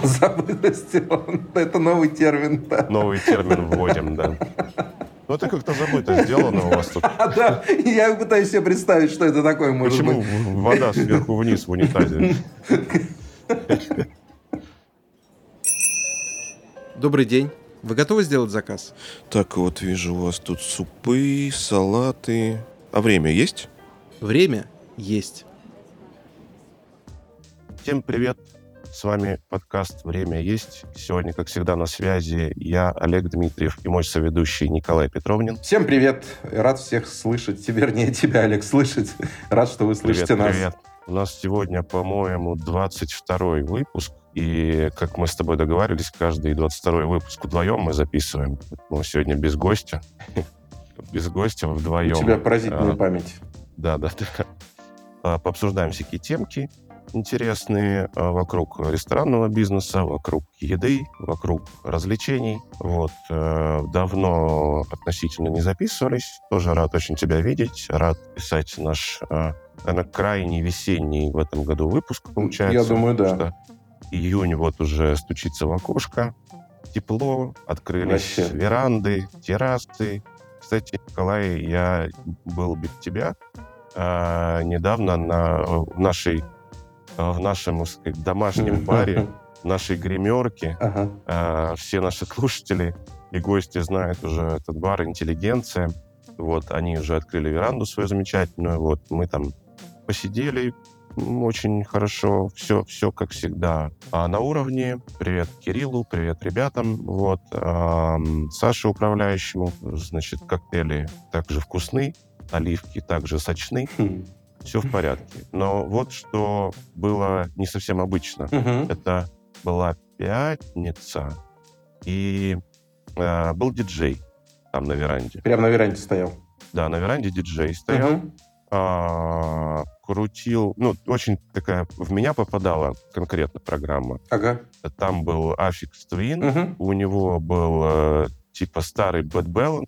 Забытости. Это новый термин, да. Новый термин вводим, да. Ну, это как-то забыто сделано у вас тут. Да, я пытаюсь себе представить, что это такое может Почему быть. вода сверху вниз в унитазе? Добрый день. Вы готовы сделать заказ? Так, вот вижу у вас тут супы, салаты. А время есть? Время есть. Всем привет. С вами подкаст «Время есть». Сегодня, как всегда, на связи я, Олег Дмитриев, и мой соведущий Николай Петровнин. Всем привет. Рад всех слышать. Вернее, тебя, Олег, слышать. Рад, что вы слышите привет, нас. Привет. У нас сегодня, по-моему, 22 выпуск. И, как мы с тобой договаривались, каждый 22 выпуск вдвоем мы записываем. Мы сегодня без гостя. Без гостя вдвоем. У тебя поразительная А, память. Да, да, да. А, Пообсуждаем всякие темки интересные а, вокруг ресторанного бизнеса, вокруг еды, вокруг развлечений. Вот. э, Давно относительно не записывались. Тоже рад очень тебя видеть. Рад писать наш, э, наверное, крайний весенний в этом году выпуск, получается. Я думаю, да. Что Июнь вот уже стучится в окошко. Тепло, открылись Вообще. веранды, террасы. Кстати, Николай, я был без тебя а, недавно на в нашей в нашем, сказать, домашнем баре, нашей гримерке. Ага. А, Все наши слушатели и гости знают уже этот бар «Интеллигенция». Вот, они уже открыли веранду свою замечательную. Вот, мы там посидели, очень хорошо, все, все как всегда. А на уровне привет Кириллу, привет ребятам, вот, ам, Саше управляющему, значит, коктейли также вкусны, оливки также сочны, Хм. Все в порядке. Но вот что было не совсем обычно. Мгм. Это была пятница, и э, был диджей там на веранде. Прям на веранде стоял. Да, на веранде диджей стоял, Мгм. а, крутил, ну, очень такая, в меня попадала конкретно программа. Ага. Там был Affix Twin, Мгм. у него был э, типа старый Bad Balance,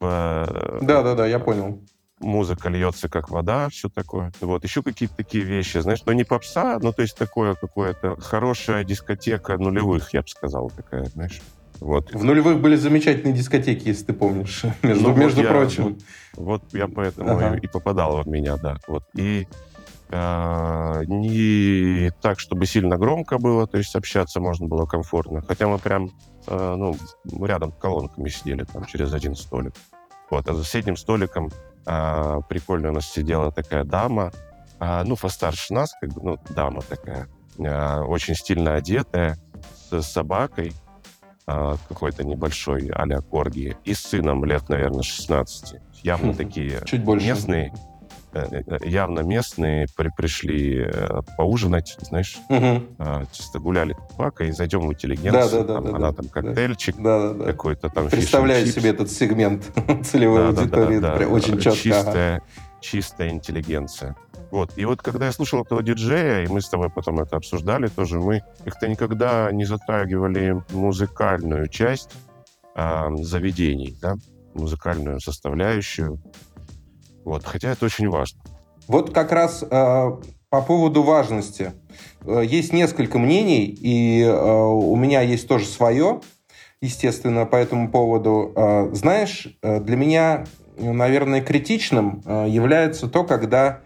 э, Да-да-да, я понял. Музыка льется как вода, все такое. Вот, еще какие-то такие вещи, знаешь, но не попса, ну, то есть такое какое-то хорошая дискотека нулевых, я бы сказал, такая, знаешь. Вот, В нулевых были замечательные дискотеки, если ты помнишь. Между, Ну, вот между я- прочим. вот я поэтому Ага. и, и попадал в меня, да. Вот. И э, не так, чтобы сильно громко было, то есть общаться можно было комфортно. Хотя мы прям, э, ну, рядом колонками сидели, там, через один столик. Вот, а за соседним столиком э, прикольно у нас сидела такая дама, а, ну, постарше нас, как бы, ну, дама такая, э, очень стильно одетая, с собакой, а, какой-то небольшой а-ля корги, и с сыном лет, наверное, 16. Явно Хм, такие Чуть больше. местные, явно местные при- пришли э, поужинать, знаешь, а, чисто гуляли с собакой, зайдем в интеллигенцию, Да, да, да, там, да, она да, там да. коктейльчик, Да-да-да. какой-то там Представляю себе этот сегмент целевой Да, да, да, аудитории. да, Прям да, очень четко. ага. Чистая, чистая интеллигенция. Вот. И вот когда я слушал этого диджея, и мы с тобой потом это обсуждали тоже, мы как-то никогда не затрагивали музыкальную часть а, заведений, да, музыкальную составляющую. Вот. Хотя это очень важно. Вот как раз э, по поводу важности. Э, есть несколько мнений, и э, у меня есть тоже свое, естественно, по этому поводу. Э, знаешь, э, для меня, э, наверное, критичным является то, когда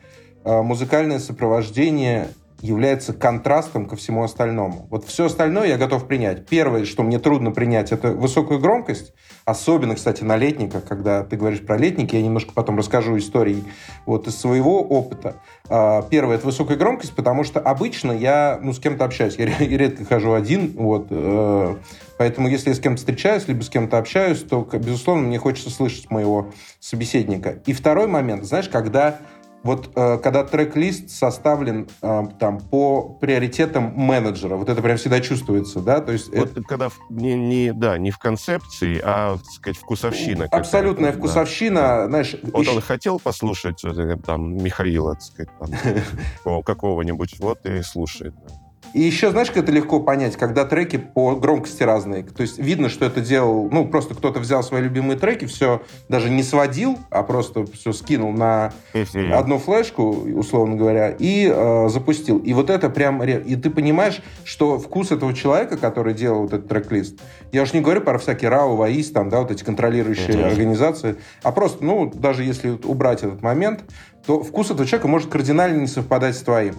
музыкальное сопровождение является контрастом ко всему остальному. Вот все остальное я готов принять. Первое, что мне трудно принять, это высокую громкость. Особенно, кстати, на летниках, когда ты говоришь про летники, я немножко потом расскажу истории вот из своего опыта. А, Первое, это высокая громкость, потому что обычно я ну, с кем-то общаюсь. Я ре- редко хожу один, вот, э, поэтому если я с кем-то встречаюсь, либо с кем-то общаюсь, то, безусловно, мне хочется слышать моего собеседника. И второй момент, знаешь, когда вот э, когда трек-лист составлен э, там по приоритетам менеджера, вот это прям всегда чувствуется, да, то есть Вот когда в- не, не, да, не в концепции, а, так сказать, вкусовщина. абсолютная да. вкусовщина, знаешь, Вот ещё- он хотел послушать э, там Михаила, так сказать, там, какого-нибудь, вот и слушает. И еще, знаешь, как это легко понять, когда треки по громкости разные. То есть видно, что это делал, ну, просто кто-то взял свои любимые треки, все даже не сводил, а просто все скинул на одну флешку, условно говоря, и э, запустил. И вот это прям... И ты понимаешь, что вкус этого человека, который делал вот этот трек-лист, я уж не говорю про всякие РАО, ВАИС, там, да, вот эти контролирующие mm-hmm. организации, а просто, ну, даже если убрать этот момент, то вкус этого человека может кардинально не совпадать с твоим.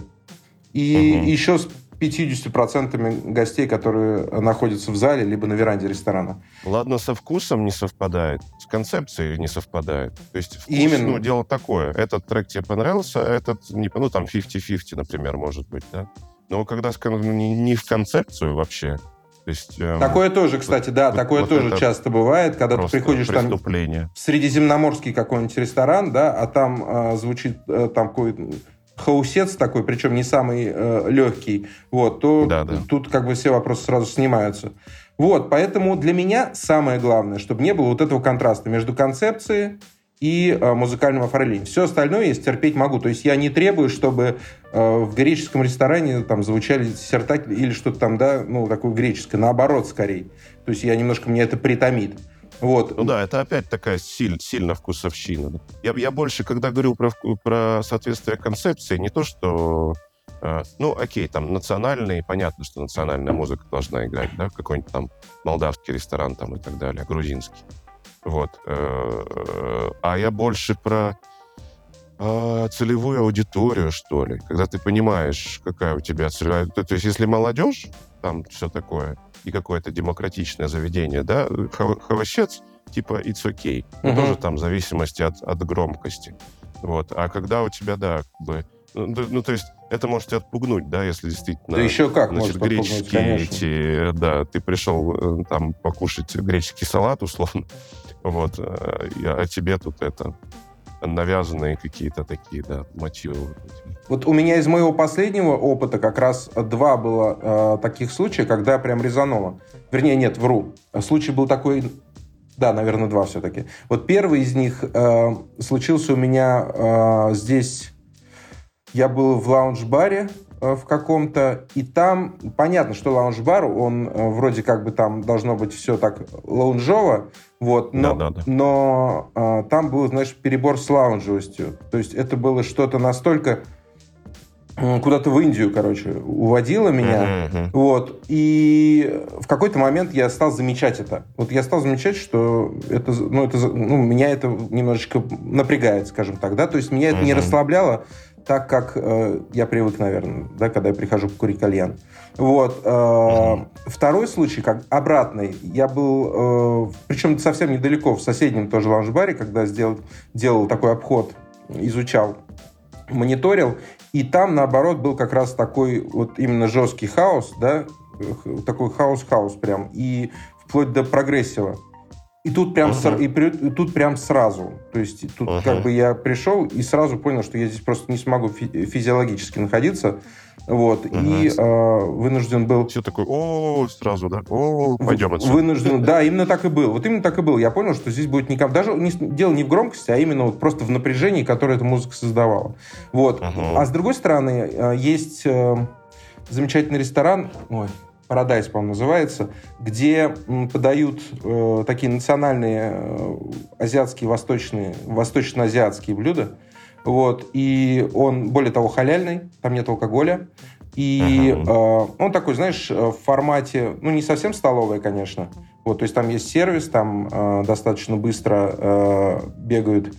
И угу. еще 50% гостей, которые находятся в зале, либо на веранде ресторана. Ладно, со вкусом не совпадает, с концепцией не совпадает. То есть вкус, Именно. ну, дело такое. Этот трек тебе понравился, а этот, не, ну, там, 50-50, например, может быть, да? Но когда не, не в концепцию вообще, то есть, эм, такое тоже, кстати, да, вот, такое вот тоже часто бывает, когда ты приходишь там в средиземноморский какой-нибудь ресторан, да, а там э, звучит э, там какой-то хаусец такой, причем не самый э, легкий, вот, то да, да. тут как бы все вопросы сразу снимаются. Вот, поэтому для меня самое главное, чтобы не было вот этого контраста между концепцией и э, музыкальным оформлением. Все остальное я терпеть могу. То есть я не требую, чтобы э, в греческом ресторане там звучали диссертатели или что-то там, да, ну, такое греческое. Наоборот, скорее. То есть я немножко, мне это притомит. Вот. Ну да, это опять такая силь, сильно вкусовщина. Я, я больше, когда говорил про, про соответствие концепции, не то, что э, ну, окей, там национальный, понятно, что национальная музыка должна играть, да, какой-нибудь там молдавский ресторан там и так далее, грузинский. Вот. Э, а я больше про э, целевую аудиторию, что ли, когда ты понимаешь, какая у тебя целевая... То есть если молодежь, там все такое, и какое-то демократичное заведение, да, хавощец, типа it's okay. Uh-huh. тоже там в зависимости от, от громкости. Вот. А когда у тебя, да, как бы, ну, ну, то есть это может отпугнуть, да, если действительно... Да еще как значит, может греческие эти, да, ты пришел э, там покушать греческий салат, условно, вот, э, а тебе тут это навязанные какие-то такие, да, мотивы. Вот у меня из моего последнего опыта как раз два было э, таких случая, когда прям резануло. Вернее, нет, вру. Случай был такой, да, наверное, два все-таки. Вот первый из них э, случился у меня э, здесь. Я был в лаунж-баре в каком-то, и там, понятно, что лаунж-бар, он э, вроде как бы там должно быть все так лаунжово, вот, но, да, да, да. но а, там был, знаешь, перебор с лаунжевостью. То есть это было что-то настолько куда-то в Индию, короче, уводило меня. Uh-huh. Вот. И в какой-то момент я стал замечать это. Вот я стал замечать, что это, ну, это, ну, меня это немножечко напрягает, скажем так, да. То есть меня это не расслабляло, так, как э, я привык, наверное, да, когда я прихожу курить кальян. Вот. Э, mm-hmm. Второй случай, как обратный. Я был, э, причем совсем недалеко, в соседнем тоже лаунж-баре, когда сделал, делал такой обход, изучал, мониторил, и там, наоборот, был как раз такой вот именно жесткий хаос, да, такой хаос-хаос прям, и вплоть до прогрессива. И тут прям, uh-huh. и, при, и тут прям сразу. То есть тут uh-huh. как бы я пришел и сразу понял, что я здесь просто не смогу фи- физиологически находиться. Вот. Uh-huh. И э, вынужден был... Все такое, о, сразу, да? О, пойдем отсюда. Вынужден, да, именно так и был. Вот именно так и был. Я понял, что здесь будет никак... Даже не, дело не в громкости, а именно вот просто в напряжении, которое эта музыка создавала. Вот. Uh-huh. А с другой стороны, э, есть э, замечательный ресторан... Ой, Paradise, по-моему, называется, где подают э, такие национальные э, азиатские, восточные, восточно-азиатские блюда. Вот. И он, более того, халяльный, там нет алкоголя. И uh-huh. э, он такой, знаешь, э, в формате, ну, не совсем столовая, конечно. Вот, то есть там есть сервис, там э, достаточно быстро э, бегают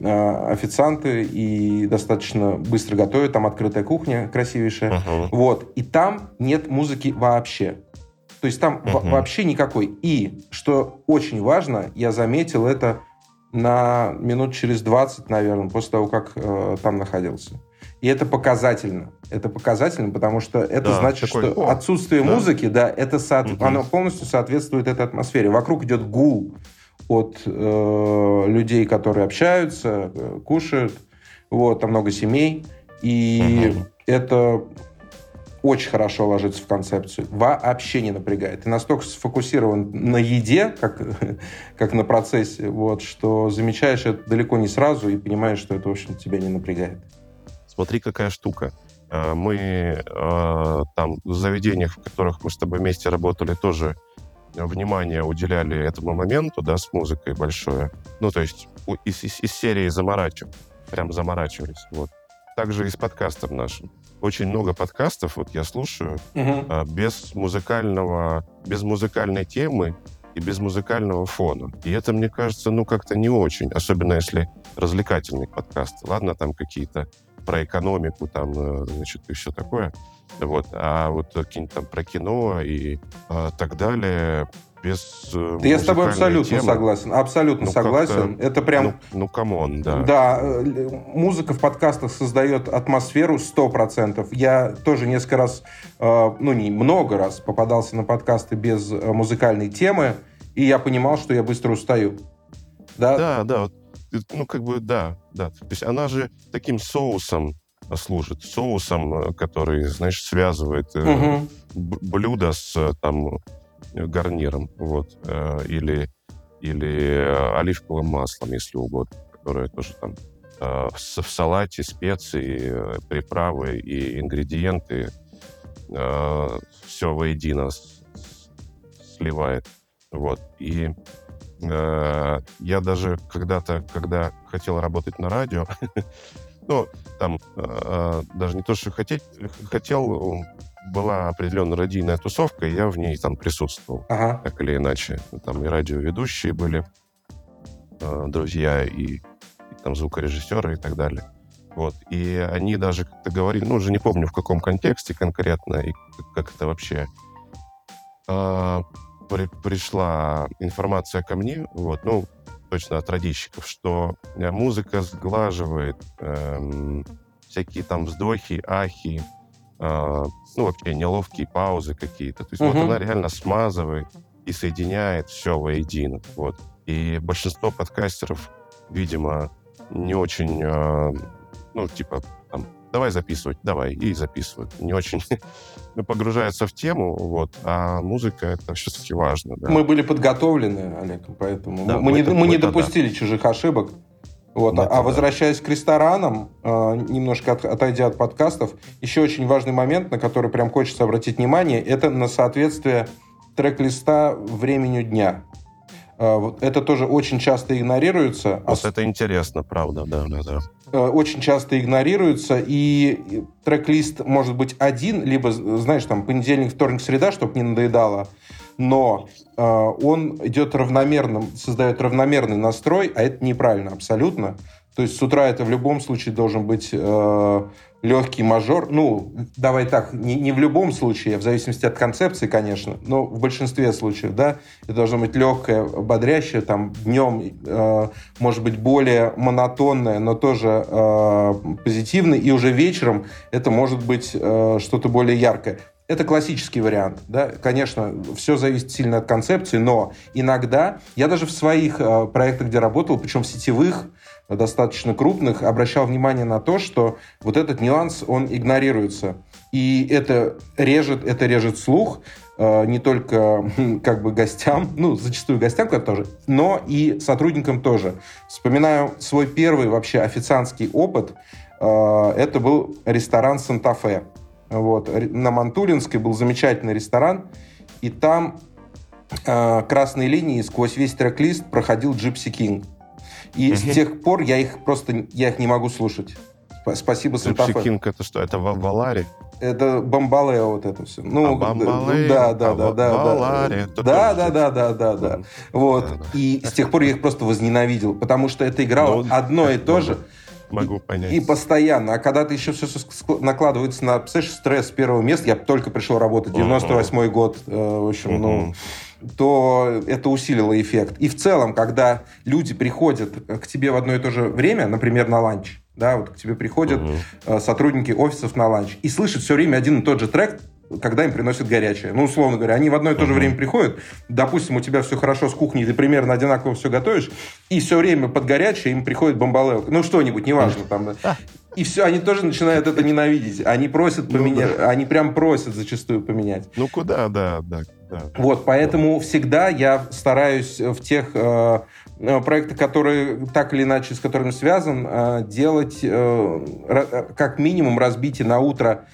официанты и достаточно быстро готовят. Там открытая кухня красивейшая. Uh-huh. Вот. И там нет музыки вообще. То есть там uh-huh. вообще никакой. И, что очень важно, я заметил это на минут через 20, наверное, после того, как э, там находился. И это показательно. Это показательно, потому что это да, значит, такой, что о, отсутствие да. музыки, да, это со... угу. оно полностью соответствует этой атмосфере. Вокруг идет гул, от э, людей, которые общаются, э, кушают. Вот, там много семей. И угу. это очень хорошо ложится в концепцию. Вообще не напрягает. Ты настолько сфокусирован на еде, как, как на процессе, вот, что замечаешь это далеко не сразу и понимаешь, что это, в общем, тебя не напрягает. Смотри, какая штука. э, мы э, там в заведениях, в которых мы с тобой вместе работали, тоже внимание уделяли этому моменту, да, с музыкой большое. Ну, то есть из, из, из серии заморачивались, прям заморачивались, вот. Также и с подкастом нашим. Очень много подкастов, вот я слушаю, Мгм. без музыкального, без музыкальной темы и без музыкального фона. И это, мне кажется, ну, как-то не очень, особенно если развлекательный подкаст. Ладно, там какие-то про экономику, там, э, значит, и все такое. Вот. А вот какие-нибудь там про кино и э, так далее без э, Да я с тобой абсолютно с тем согласен. Абсолютно Ну, согласен. Это прям... Ну, ну, come on, да. Да, э, музыка в подкастах создает атмосферу 100%. Я тоже несколько раз, э, ну не много раз попадался на подкасты без музыкальной темы, и я понимал, что я быстро устаю. Да? Да, да, ну, как бы, да, да. То есть она же таким соусом служит, соусом, э, который, знаешь, связывает б- блюдо с э, там гарниром, вот, или, или оливковым маслом, если угодно, которое тоже там в, салате специи, приправы и ингредиенты все воедино сливает. Вот. И э, я даже когда-то, когда хотел работать на радио, ну, там э, даже не то, что хотеть, хотел, была определенная радийная тусовка, и я в ней там присутствовал, Ага. так или иначе. Там и радиоведущие были, э, друзья, и, и там звукорежиссеры и так далее. Вот. И они даже как-то говорили, ну, уже не помню, в каком контексте конкретно, и как- это вообще а, при- пришла информация ко мне, вот, ну, точно от радищиков, что э, музыка сглаживает эм, всякие там вздохи, ахи, а, ну, вообще неловкие паузы какие-то. То есть вот Мгм. она реально смазывает и соединяет все воедино. Вот. И большинство подкастеров, видимо, не очень, э, ну, типа, давай записывать, давай, и записывают. Не очень погружаются в тему, вот, а музыка это все-таки важно, да. Мы были подготовлены, Олег, поэтому Да, мы, не, мы-то- мы не мы-то да. допустили чужих ошибок. Вот. Мы-то а да. возвращаясь к ресторанам, э, немножко от- отойдя от подкастов, еще очень важный момент, на который прям хочется обратить внимание, это на соответствие трек-листа времени дня. Э, вот Это тоже очень часто игнорируется. Вот это интересно, правда, да, да, да. Э, очень часто игнорируется, и трек-лист может быть один, либо, знаешь, там, понедельник, вторник, среда, чтобы не надоедало, но э, он идет равномерным, создает равномерный настрой, а это неправильно абсолютно. То есть с утра это в любом случае должен быть э, легкий мажор. Ну, давай так, не, не в любом случае, а в зависимости от концепции, конечно, но в большинстве случаев, да, это должно быть легкое, бодрящее, там, днем, э, может быть, более монотонное, но тоже э, позитивное, и уже вечером это может быть э, что-то более яркое. Это классический вариант, да, конечно, все зависит сильно от концепции, но иногда, я даже в своих э, проектах, где работал, причем в сетевых, достаточно крупных, обращал внимание на то, что вот этот нюанс, он игнорируется. И это режет, это режет слух, э, не только хм, как бы гостям, ну, зачастую гостям конечно, тоже, но и сотрудникам тоже. Вспоминаю свой первый вообще официантский опыт. Э, Это был ресторан «Санта-Фе». Вот. На Мантулинской был замечательный ресторан, и там э, красной линией сквозь весь трек-лист проходил Gypsy King. И с тех пор я их просто я их не могу слушать. Сп- Спасибо, Санта-Фе. Кинг это что? Это в Валаре? Это бомбалео вот это все. Ну, А, да, да, да, да, да. Да, да, да, да, да, да. Вот. Да. И с тех пор я их просто возненавидел, потому что это играло Ну, одно и то же. Могу понять. И постоянно. А когда ты еще все накладывается на, представляешь, стресс первого места, я только пришел работать, 98 год, э, в общем, ну. То это усилило эффект. И в целом, когда люди приходят к тебе в одно и то же время, например, на ланч, да, вот к тебе приходят э, сотрудники офисов на ланч и слышат все время один и тот же трек, когда им приносят горячее. Ну, условно говоря, они в одно и то же Мгм. время приходят, допустим, у тебя все хорошо с кухней, ты примерно одинаково все готовишь, и все время под горячее им приходит бомбалео. Ну, что-нибудь, неважно там. да. И все, они тоже начинают это ненавидеть. Они просят Ну поменять, они прям просят зачастую поменять. Ну куда, да, да. Вот, поэтому всегда я стараюсь в тех э, э, проектах, которые так или иначе с которыми связан, э, делать э, э, как минимум разбитие на утро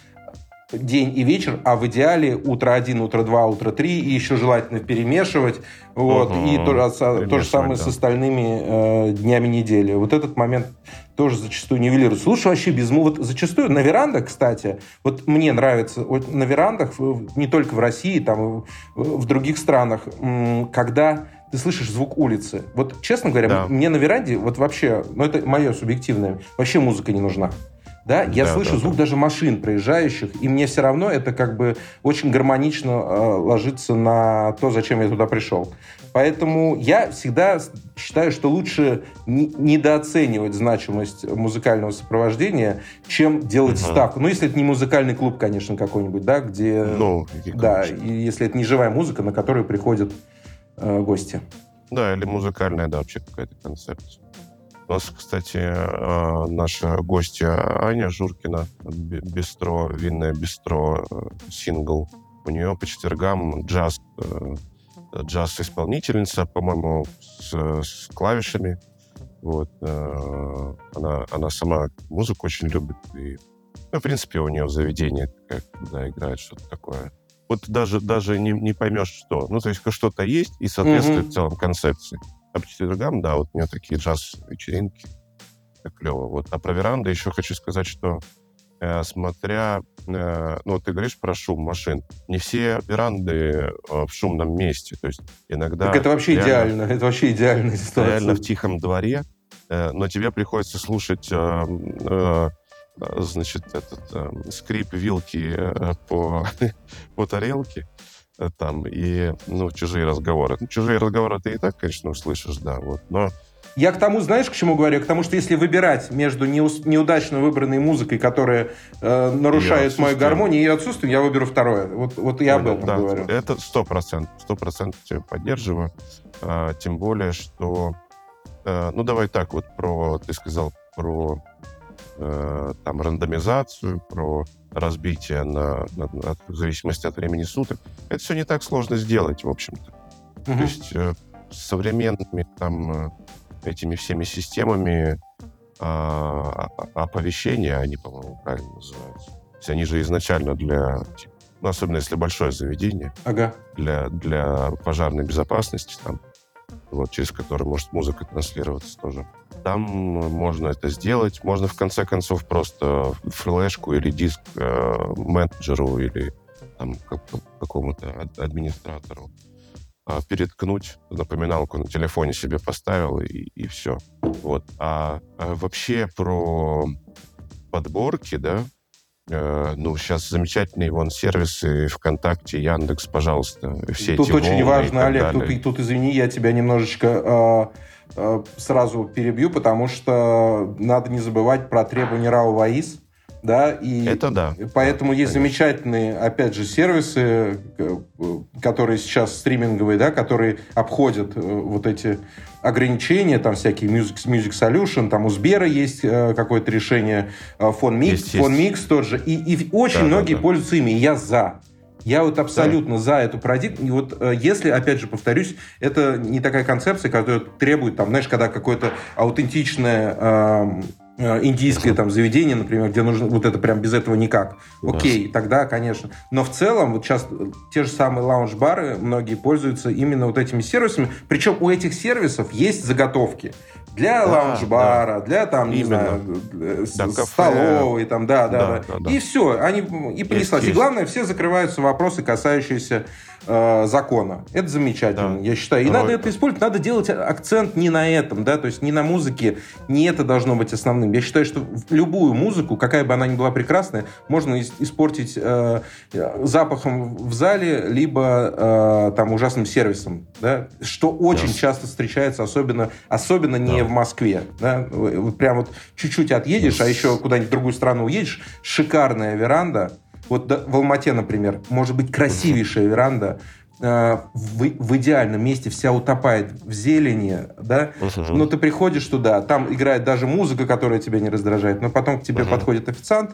день и вечер, а в идеале утро один, утро два, утро три, и еще желательно перемешивать. Вот, Мгм. и то, то же самое с да. остальными э, днями недели. Вот этот момент тоже зачастую нивелируется. Лучше вообще без му. Вот зачастую на верандах, кстати, вот мне нравится вот на верандах, не только в России, там в других странах, когда ты слышишь звук улицы. Вот, честно говоря, Да. мне на веранде вот вообще, ну это мое субъективное, вообще музыка не нужна. Да, я Да, слышу да, звук даже машин проезжающих, и мне все равно это как бы очень гармонично э, ложится на то, зачем я туда пришел. Поэтому я всегда считаю, что лучше не- недооценивать значимость музыкального сопровождения, чем делать Мгм. ставку. Ну, если это не музыкальный клуб, конечно, какой-нибудь, да, где... Ну, да, и если это не живая музыка, на которую приходят э, гости. Да, или музыкальная, да, вообще какая-то концепция. У нас, кстати, э, наша гостья Аня Журкина, Би- бистро, винное бистро, э, сингл. У нее по четвергам джаз, э, джаз-исполнительница, по-моему, с, с клавишами. Вот. Она, она сама музыку очень любит. И, ну, в принципе, у нее заведение, как, да, играет что-то такое. Вот даже, даже не, не поймешь, что. Ну, то есть что-то есть и соответствует Мгм. в целом концепции. А по четвергам, да, вот у нее такие джаз-вечеринки. Так клево. Вот. А про веранды еще хочу сказать, что э, смотря... э, ну, ты говоришь про шум машин. Не все веранды э, в шумном месте. То есть иногда... так это вообще реально- идеально. Это вообще идеальная ситуация. реально в тихом дворе, э, но тебе приходится слушать, э, э, э, значит, этот э, скрип вилки э, по, по тарелке там и, ну, чужие разговоры. Ну, чужие разговоры ты и так, конечно, услышишь, да, вот, но Я к тому, знаешь, к чему говорю? К тому, что если выбирать между неудачно выбранной музыкой, которая э, нарушает мою гармонию, и ее отсутствием, я выберу второе. Вот, вот я об Понял, этом да, говорю. Это сто процентов, сто процентов тебя поддерживаю. А, тем более, что, э, ну давай так вот про, ты сказал про э, там рандомизацию, про разбитие на, на- на- в зависимости от времени суток. Это все не так сложно сделать, в общем-то. Мгм. То есть э, с современными там э, этими всеми системами а- оповещения, они, по-моему, правильно называются. То есть они же изначально для, типа, ну, особенно если большое заведение, Ага. для, для пожарной безопасности, там, вот, через который может музыка транслироваться тоже. Там можно это сделать. Можно, в конце концов, просто флешку или диск э, менеджеру или там, как- какому-то ад- администратору а, переткнуть напоминалку на телефоне себе поставил, и, и все. Вот. А, а вообще про подборки, да, Э, ну, сейчас замечательные вон сервисы ВКонтакте, Яндекс, пожалуйста, все Тут эти очень важно, Олег, тут, далее. и- тут извини, я тебя немножечко э, э, сразу перебью, потому что надо не забывать про требования РАО ВАИС, да, и Это да. Поэтому Да, есть конечно. замечательные, опять же, сервисы, э, которые сейчас стриминговые, да, которые обходят э, вот эти ограничения, там всякие Music, Music Solution, там у Сбера есть э, какое-то решение, фон микс, фон. Микс тот же, и, и очень Да, да, многие да. пользуются ими, я за. Я вот абсолютно за эту парадигму. И вот если, опять же, повторюсь, это не такая концепция, которая требует, там, знаешь, когда какое-то аутентичное э, индийское там заведение, например, где нужно вот это прям без этого никак. Да. Окей, тогда, конечно. Но в целом, вот сейчас те же самые лаунж-бары, многие пользуются именно вот этими сервисами. Причем у этих сервисов есть заготовки. Для Да, лаунж-бара, для там, не Именно. знаю, э, с- Да, кафе. столовой, там, да, да, да. Да, да, да. И все, они и понеслась. И есть. главное, все закрываются вопросы, касающиеся э, закона. Это замечательно, Да. я считаю. И Второй- надо это использовать, надо делать акцент не на этом, да, то есть не на музыке, не это должно быть основным. Я считаю, что любую музыку, какая бы она ни была прекрасная, можно ис- испортить э, запахом в зале, либо э, там ужасным сервисом, да, что очень Ясно. часто встречается, особенно, особенно не Да. в Москве, да, вот прям вот чуть-чуть отъедешь, а еще куда-нибудь в другую страну уедешь, шикарная веранда, вот в Алмате, например, может быть красивейшая веранда, в, в идеальном месте, вся утопает в зелени, да, Мгм. но ты приходишь туда, там играет даже музыка, которая тебя не раздражает, но потом к тебе Мгм. подходит официант,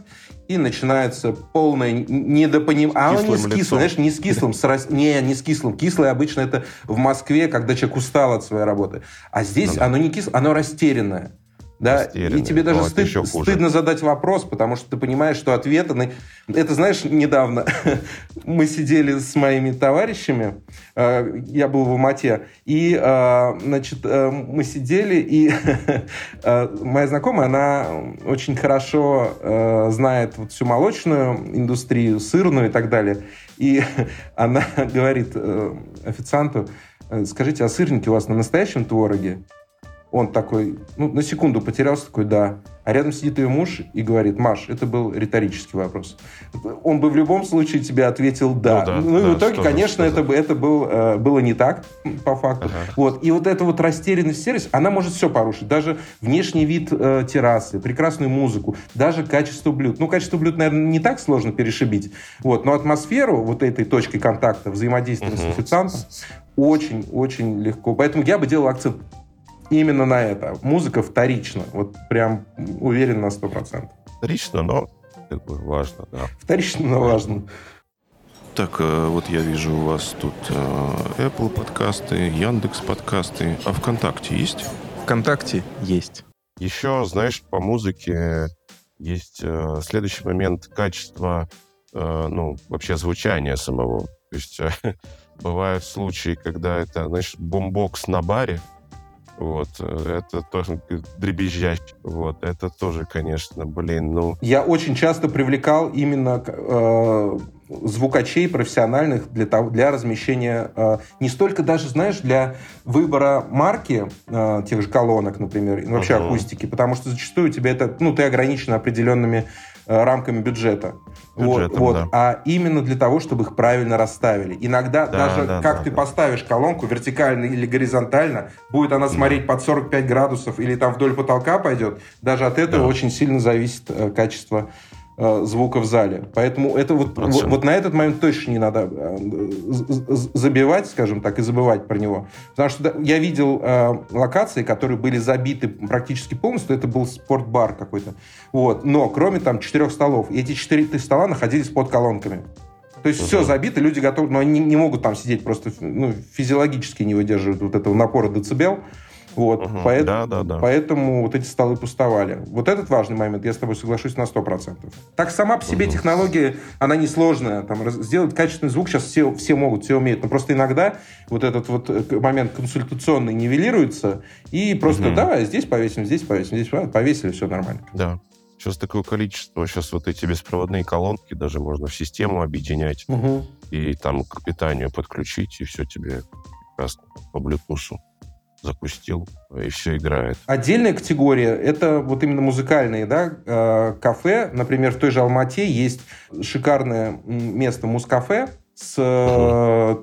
и начинается полное недопонимание. А он не с кислым, лицом. знаешь, не с кислым, с рас- не, не с кислым. Кислое обычно это в Москве, когда человек устал от своей работы. А здесь Ну да. оно не кислое, оно растерянное. Да, и тебе даже стыд- еще хуже. стыдно задать вопрос, потому что ты понимаешь, что ответа на... Это, знаешь, недавно мы сидели с моими товарищами, э, я был в Алмате, и, э, значит, э, мы сидели, и моя знакомая, она очень хорошо знает вот всю молочную индустрию, сырную и так далее, и она говорит официанту, скажите, а сырники у вас на настоящем твороге? Он такой, ну, на секунду потерялся, такой, да. А рядом сидит ее муж и говорит, Маш, это был риторический вопрос. Он бы в любом случае тебе ответил да. Ну да, Ну, и да, в итоге, что конечно, что это, бы- это был, э, было не так, по факту. Ага. Вот. И вот эта вот растерянность, сервис, она может все порушить. Даже внешний вид э, террасы, прекрасную музыку, даже качество блюд. Ну, качество блюд, наверное, не так сложно перешибить. Вот. Но атмосферу вот этой точкой контакта, взаимодействия с Мгм. официантом очень-очень легко. Поэтому я бы делал акцент именно на это. Музыка вторична. Вот прям уверен на 100%. Вторично, но как бы важно, да. Вторично, но важно. Так, э, вот я вижу у вас тут э, Apple подкасты, Яндекс подкасты. А ВКонтакте есть? ВКонтакте есть. Еще, знаешь, по музыке есть э, следующий момент качества, э, ну, вообще звучания самого. То есть э, бывают случаи, когда это, знаешь, бомбокс на баре, вот, э, это тоже дребезжащий, вот, это тоже, конечно, блин, ну, Я очень часто привлекал именно э, звукачей профессиональных для, того, для размещения, э, не столько даже, знаешь, для выбора марки э, тех же колонок, например, и вообще Ага. акустики, потому что зачастую у тебя это, ну, ты ограничен определенными рамками бюджета. Вот, Бюджетом, вот. да. А именно для того, чтобы их правильно расставили. Иногда Да, даже да, как да, ты да. поставишь колонку вертикально или горизонтально, будет она смотреть под 45 градусов или там вдоль потолка пойдет, даже от этого Да. очень сильно зависит э, качество э, звука в зале. Поэтому это вот, Вот вот, на этот момент точно не надо э, забивать, скажем так, и забывать про него. Потому что я видел э, локации, которые были забиты практически полностью. Это был спортбар какой-то. Вот. Но кроме там четырех столов. Эти четыре стола находились под колонками. То есть все Мгм. забито, люди готовы, но они не могут там сидеть, просто ну, физиологически не выдерживают вот этого напора децибел. Вот, Мгм. поэт- Да, да, да. Поэтому вот эти столы пустовали. Вот этот важный момент, я с тобой соглашусь на 100%. Так сама по себе Мгм. технология, она несложная. Там, раз- сделать качественный звук сейчас все, все могут, все умеют. Но просто иногда вот этот вот э, момент консультационный нивелируется, и просто Мгм. давай здесь повесим, здесь повесим, здесь повесим, повесили, все нормально. да. Сейчас такое количество, сейчас вот эти беспроводные колонки даже можно в систему объединять и там к питанию подключить, и все тебе прекрасно по Bluetooth запустил, и все играет. Отдельная категория – это вот именно музыкальные да, э, кафе. Например, в той же Алмате есть шикарное место Мускафе с э,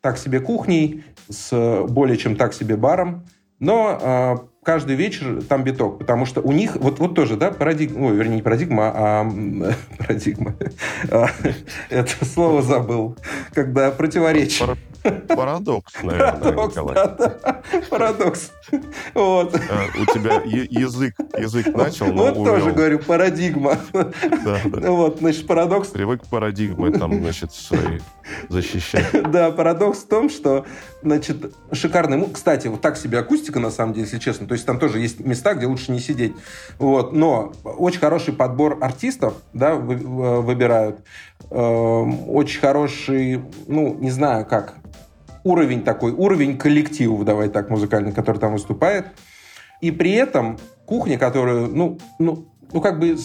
так себе кухней, с более чем так себе баром. Но э, каждый вечер там биток, потому что у них, вот, вот тоже, да, парадигма, ой, вернее, не парадигма, а парадигма. А, Это слово забыл, когда противоречие. Пар- Парадокс, наверное, Парадокс, Николай. да, да, парадокс. Вот. А, У тебя язык, язык начал, но Вот тоже увел. говорю, парадигма. Да, да. Вот, значит, парадокс, Привык парадигмы там, значит, свои защищать. да, парадокс в том, что, значит, шикарный... Кстати, вот так себе акустика, на самом деле, если честно. То есть там тоже есть места, где лучше не сидеть. Вот, но очень хороший подбор артистов, да, в- выбирают. Эм, Очень хороший, ну, не знаю как, уровень такой, уровень коллективов, давай так, музыкальный, который там выступает. И при этом кухня, которую, ну, ну, ну как бы,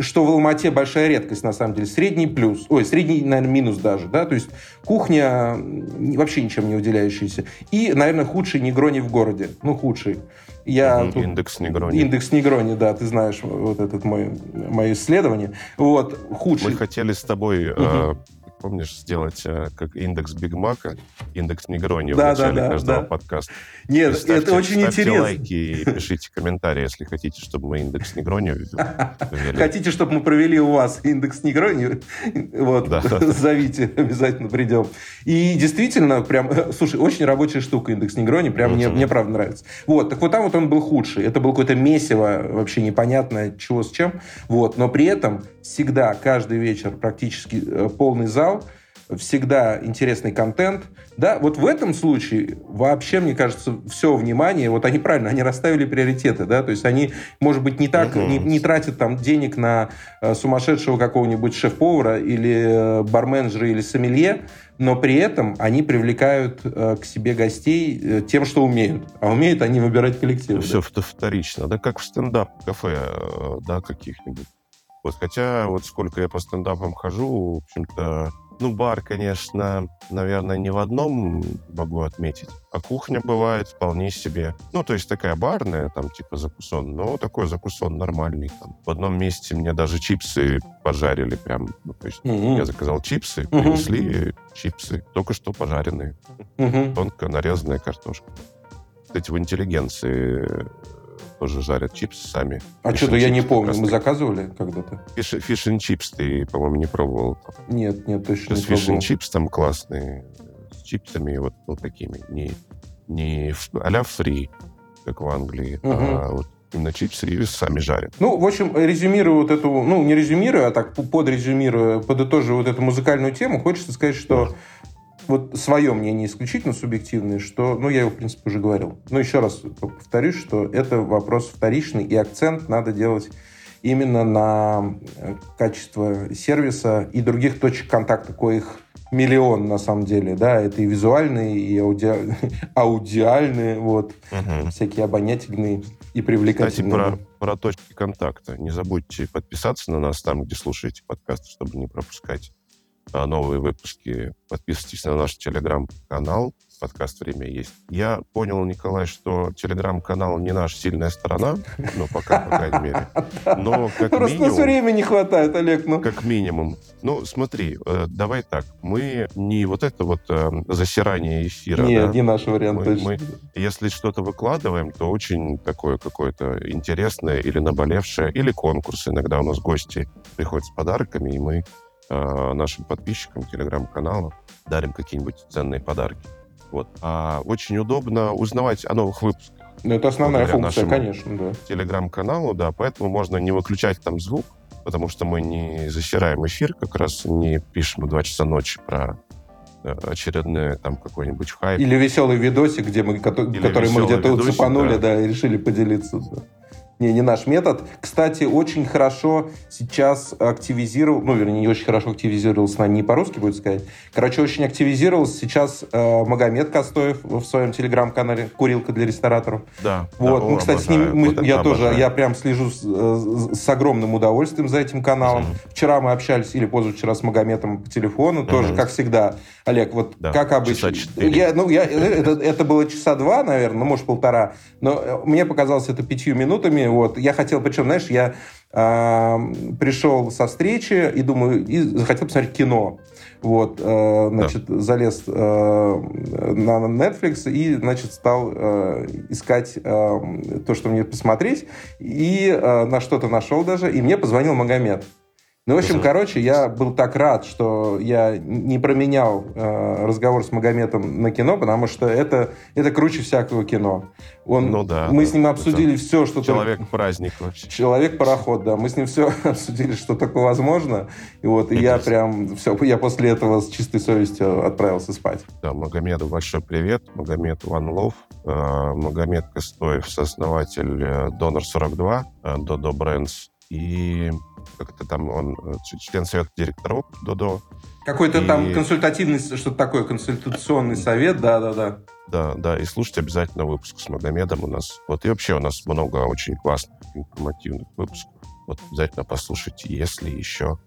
что в Алмате большая редкость, на самом деле, средний плюс, ой, средний, наверное, минус даже, да, то есть кухня вообще ничем не уделяющаяся. И, наверное, худший негрони в городе, ну, худший. Я тут- Индекс Негрони. Индекс Негрони, да, ты знаешь вот этот мой, мое исследование. Вот, худший. Мы хотели с тобой, э, помнишь, сделать э, как индекс Биг Мака индекс Негрони Да, в начале да, да, каждого да. подкаста. Нет, ставьте- это очень ставьте интересно. лайки и пишите комментарии, если хотите, чтобы мы индекс Негрони ввели. Хотите, чтобы мы провели у вас индекс Негрони? Вот, Да. зовите, обязательно придем. И действительно, прям, э, слушай, очень рабочая штука индекс Негрони, прям мне, мне правда нравится. Вот, так вот там вот он был худший. Это было какое-то месиво, вообще непонятно чего с чем. Вот, но при этом всегда, каждый вечер практически э, полный зал, всегда интересный контент. Да, вот в этом случае вообще, мне кажется, все внимание, вот они правильно, они расставили приоритеты, да, то есть они, может быть, не так, не, не тратят там денег на э, сумасшедшего какого-нибудь шеф-повара или э, барменджера или сомелье, но при этом они привлекают э, к себе гостей э, тем, что умеют. А умеют они выбирать коллективы. Все да. вторично. Да как в стендап-кафе, э, да, каких-нибудь. Вот, хотя вот сколько я по стендапам хожу, в общем-то, ну, бар, конечно, наверное, не в одном могу отметить, а кухня бывает вполне себе. Ну, то есть такая барная, там, типа закусон, но такой закусон нормальный. Там. В одном месте мне даже чипсы пожарили прям. Ну, то есть Мгм. я заказал чипсы, Мгм. принесли чипсы, только что пожаренные Мгм. тонко нарезанная картошка. Кстати, в интеллигенции тоже жарят чипсы сами. А что-то я не помню. Мы заказывали когда-то? fish and chips ты, по-моему, не пробовал. Нет, нет, точно Сейчас не пробовал. chips там классные. С чипсами вот, вот такими. Не, не а-ля фри, как в Англии, а вот именно чипсы и сами жарят. Ну, в общем, резюмируя вот эту, ну, не резюмируя, а так подрезюмируя, подытоживая вот эту музыкальную тему, хочется сказать, что вот свое мнение исключительно субъективное, что, ну, я его, в принципе, уже говорил. Но еще раз повторюсь, что это вопрос вторичный, и акцент надо делать именно на э, качество сервиса и других точек контакта, коих миллион на самом деле, да, это и визуальные, и ауди- аудиальные, вот, всякие обонятельные и Кстати, привлекательные. про, про точки контакта. Не забудьте подписаться на нас там, где слушаете подкаст, чтобы не пропускать а, новые выпуски. Подписывайтесь на наш телеграм-канал. Подкаст «Время есть». Я понял, Николай, что телеграм-канал не наша сильная сторона, ну, пока, по крайней мере. Но как Просто минимум... времени не хватает, Олег. Ну, Как минимум. Ну, смотри, э, давай так. Мы не вот это вот э, засирание эфира, не, да? не наш вариант Мы- точно. мы- Если что-то выкладываем, то очень такое какое-то интересное или наболевшее, или конкурс. Иногда у нас гости приходят с подарками, и мы нашим подписчикам телеграм-канала дарим какие-нибудь ценные подарки. Вот. А очень удобно узнавать о новых выпусках Ну, это основная функция, конечно, да. телеграм-каналу, да, поэтому можно не выключать там звук, потому что мы не засираем эфир, как раз не пишем в 2 часа ночи про э, очередное там какой-нибудь хайп. Или веселый видосик, где мы, Или который мы где-то цепанули, да. да. и решили поделиться. да. Не, не наш метод. Кстати, очень хорошо сейчас активизировал, ну, вернее, не очень хорошо активизировался, наверное, не по-русски будет сказать. Короче, очень активизировался сейчас э, Магомед Костоев в своем телеграм-канале «Курилка для рестораторов». Да. Вот, да, мы, о, кстати, с ним, мы- Вот я тоже, обожаю. я прям слежу с, э, с огромным удовольствием за этим каналом. Мгм. Вчера мы общались, или позавчера с Магометом по телефону, тоже, Мгм. как всегда. Олег, вот Да, как обычно. часа. Я, ну, я, это, это было часа два, наверное, ну, может, полтора. Но э, мне показалось это пятью минутами. Вот. Я хотел, причем, знаешь, я а, пришел со встречи и думаю, и захотел посмотреть кино. Вот, э, значит, залез э, на Netflix и, значит, стал э, искать э, то, что мне посмотреть, и э, на что-то нашел даже, и мне позвонил Магомед. Ну, в общем, короче, я был так рад, что я не променял э, разговор с Магометом на кино, потому что это, это круче всякого кино. Он, Ну да, мы да. с ним обсудили все, что Человек-праздник вообще. Человек-пароход, да. Мы с ним все обсудили, что только возможно. И вот, и я прям все, я после этого с чистой совестью отправился спать. Да, Магомеду большой привет. Магомед Love. Э, Магомед Костоев, сооснователь э, Донор 42, э, Додо Брендс. И как-то там он э, член совета директоров Додо. Какой-то И- там консультативный, что-то такое, консультационный совет, да-да-да. Да, да, и слушайте обязательно выпуск с Магомедом у нас. Вот и вообще у нас много очень классных информативных выпусков. Вот обязательно послушайте, если еще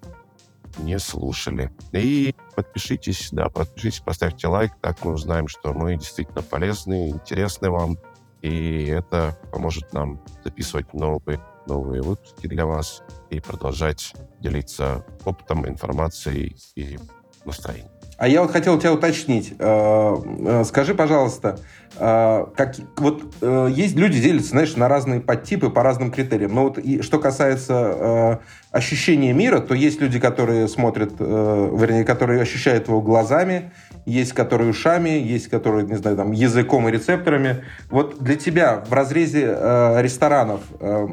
не слушали. И подпишитесь, да, подпишитесь, поставьте лайк, так мы узнаем, что мы действительно полезны, интересны вам. И это поможет нам записывать новые, новые выпуски для вас и продолжать делиться опытом, информацией и настроением. А я вот хотел тебя уточнить. Э, э, скажи, пожалуйста, э, как, вот есть люди делятся, знаешь, на разные подтипы по разным критериям. Но вот и, что касается ощущения мира, то есть люди, которые смотрят, вернее, которые ощущают его глазами, есть которые ушами, есть которые, не знаю, там, языком и рецепторами. Вот для тебя в разрезе э, ресторанов э,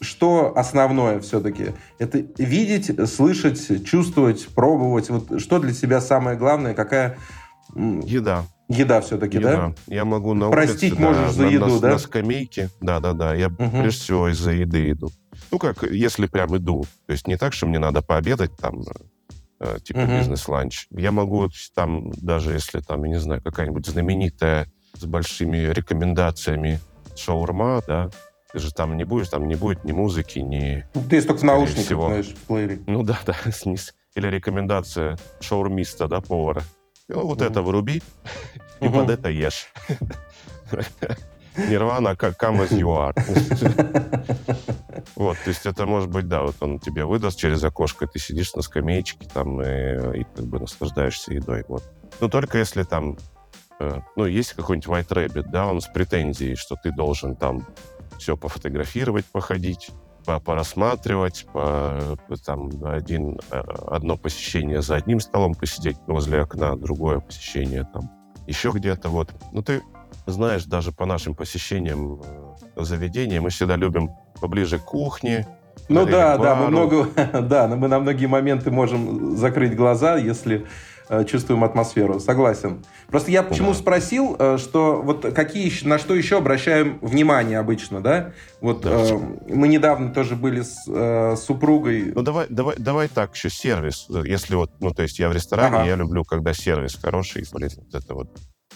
что основное все-таки? Это видеть, слышать, чувствовать, пробовать? Вот что для тебя самое главное? Какая... Еда. Еда все-таки, да? Я могу на Простить улице, можешь да, за еду, на, да? На скамейке, да-да-да. Я угу. прежде всего из-за еды иду. Ну, как, если прям иду. То есть не так, что мне надо пообедать там типа uh-huh. бизнес-ланч. Я могу там, даже если там, я не знаю, какая-нибудь знаменитая с большими рекомендациями шаурма, да, ты же там не будешь, там не будет ни музыки, ни... Ну, ты только в наушниках, всего. знаешь, в плеере. Ну да, да, или рекомендация шаурмиста, да, повара. Ну, вот uh-huh. это выруби и под это ешь. Нирвана, как come as you are. Вот, то есть это может быть, да, вот он тебе выдаст через окошко, ты сидишь на скамеечке там и, и как бы наслаждаешься едой. Вот. Но только если там, э, ну, есть какой-нибудь White Rabbit, да, он с претензией, что ты должен там все пофотографировать, походить, порассматривать, по, там один, э, одно посещение за одним столом посидеть возле окна, другое посещение там еще где-то, вот. Ну, ты знаешь, даже по нашим посещениям э, заведения, мы всегда любим поближе к кухне. Ну да, да, мы много, да, мы на многие моменты можем закрыть глаза, если э, чувствуем атмосферу. Согласен. Просто я почему да. спросил, э, что вот какие на что еще обращаем внимание обычно, да? Вот да. э, мы недавно тоже были с э, супругой. Ну давай, давай, давай так еще сервис. Если вот, ну то есть я в ресторане, ага. я люблю, когда сервис хороший, блин, вот это вот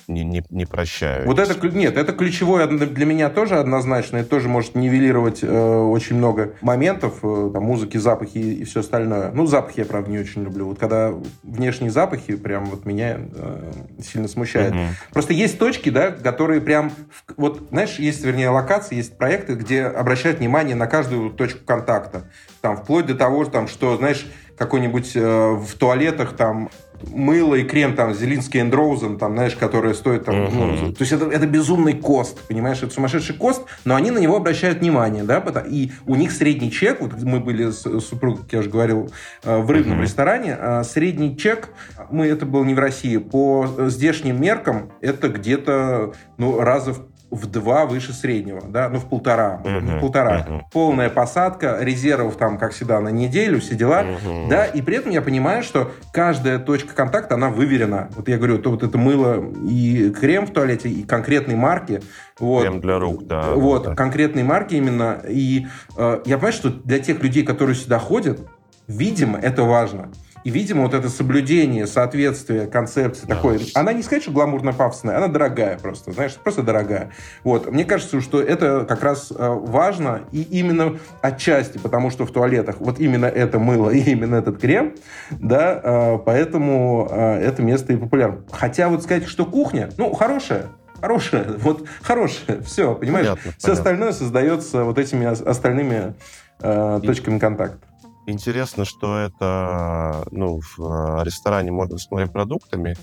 не, не, не прощаю. Вот это, нет, это ключевое для меня тоже однозначно. Это тоже может нивелировать э, очень много моментов, э, там, музыки, запахи и, все остальное. Ну, запахи я, правда, не очень люблю. Вот когда внешние запахи прям вот меня э, сильно смущают. Угу. Просто есть точки, да, которые прям... Вот, знаешь, есть, вернее, локации, есть проекты, где обращают внимание на каждую точку контакта. Там, вплоть до того, там, что, знаешь, какой-нибудь э, в туалетах там мыло и крем там Зелинский Роузен, там, знаешь, которые стоят там... Uh-huh. Ну, то есть это, это безумный кост, понимаешь? Это сумасшедший кост, но они на него обращают внимание, да? И у них средний чек, вот мы были с супругой, как я уже говорил, э, в рыбном uh-huh. ресторане, а средний чек, мы, это было не в России, по здешним меркам это где-то ну, раза в в два выше среднего, да, ну в полтора, uh-huh, в полтора. Uh-huh. Полная посадка, резервов там, как всегда, на неделю, все дела, uh-huh. да, и при этом я понимаю, что каждая точка контакта, она выверена. Вот я говорю, то вот это мыло и крем в туалете, и конкретной марки. Вот, крем для рук, да. Вот, да. конкретной марки именно. И э, я понимаю, что для тех людей, которые сюда ходят, видимо, это важно. И, видимо, вот это соблюдение, соответствие концепции да. такой, она не сказать, что гламурно-пафосная, она дорогая просто, знаешь, просто дорогая. Вот. Мне кажется, что это как раз э, важно, и именно отчасти, потому что в туалетах вот именно это мыло и именно этот крем, да, э, поэтому э, это место и популярно. Хотя вот сказать, что кухня, ну, хорошая, хорошая, вот хорошая, все, понимаешь? Понятно, все понятно. остальное создается вот этими остальными э, точками контакта. Интересно, что это ну, в э, ресторане с морепродуктами.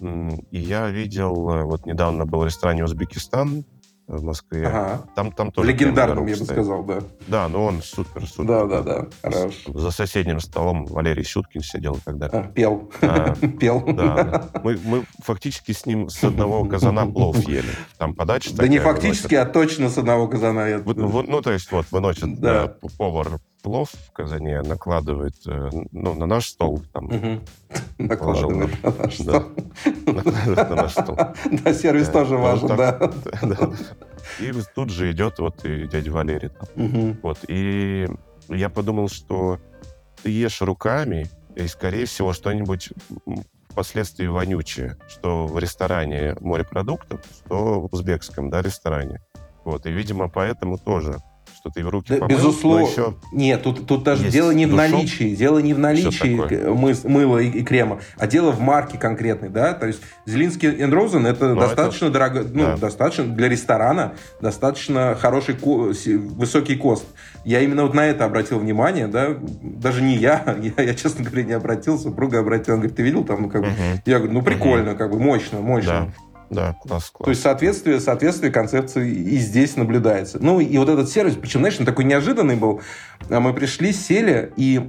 И я видел, э, вот недавно был в ресторане Узбекистан, в Москве. Ага. Там, там тоже Легендарным, я бы сказал, да. Да, ну он супер-супер. Да, да, да, хорош. За соседним столом Валерий Сюткин сидел тогда. А, пел. А, пел. Да, да. Мы, мы фактически с ним с одного казана плов ели. Там подача Да не фактически, выносит. а точно с одного казана. Я... Вот, ну, то есть вот выносит да. Да, повар плов в казане, накладывает э, ну, на наш стол. Там, угу. Накладывает на наш стол. Накладывает на наш стол. Да, сервис тоже важен, да. И тут же идет вот и дядя Валерий. Вот, и я подумал, что ты ешь руками, и, скорее всего, что-нибудь впоследствии вонючее, что в ресторане морепродуктов, что в узбекском, да, ресторане. Вот, и, видимо, поэтому тоже что ты в руки Да, помыл, безусловно. но еще Нет, тут, тут даже дело не в душок. наличии. Дело не в наличии мыс- мыла и, и крема, а дело в марке конкретной, да. То есть Зелинский энд Розен это Ну, достаточно дорого, ну, да. достаточно для ресторана, достаточно хороший, ко- высокий кост. Я именно вот на это обратил внимание, да. Даже не я, я, я, честно говоря, не обратил, супруга обратила. Он говорит, ты видел там, ну, как бы. Мгм. Я говорю, ну, прикольно, как бы, мощно, мощно. Да, да, класс, класс. То есть соответствие, соответствие концепции и здесь наблюдается. Ну и вот этот сервис, причем, знаешь, он такой неожиданный был. А Мы пришли, сели, и,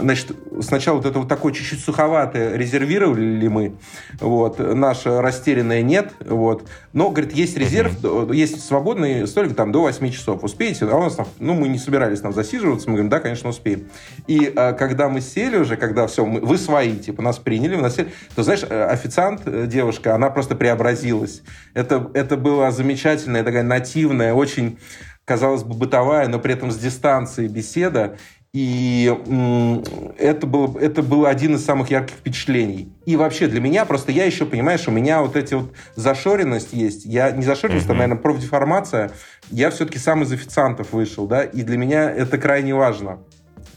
значит, сначала вот это вот такое чуть-чуть суховатое резервировали мы, вот, наше растерянное нет, вот. Но, говорит, есть резерв, есть свободный столик там до 8 часов. Успеете? А у нас там, ну, мы не собирались там засиживаться, мы говорим, да, конечно, успеем. И а, когда мы сели уже, когда все, мы, вы свои, типа, нас приняли, нас сели, то, знаешь, э, официант, э, девушка, она просто преобразилась. Это, это была замечательная, такая нативная, очень, казалось бы, бытовая, но при этом с дистанцией беседа. И это, было, это был один из самых ярких впечатлений. И вообще для меня, просто я еще, понимаешь, у меня вот эти вот зашоренность есть. Я не зашоренность, а, Мгм. наверное, профдеформация. Я все-таки сам из официантов вышел, да, и для меня это крайне важно.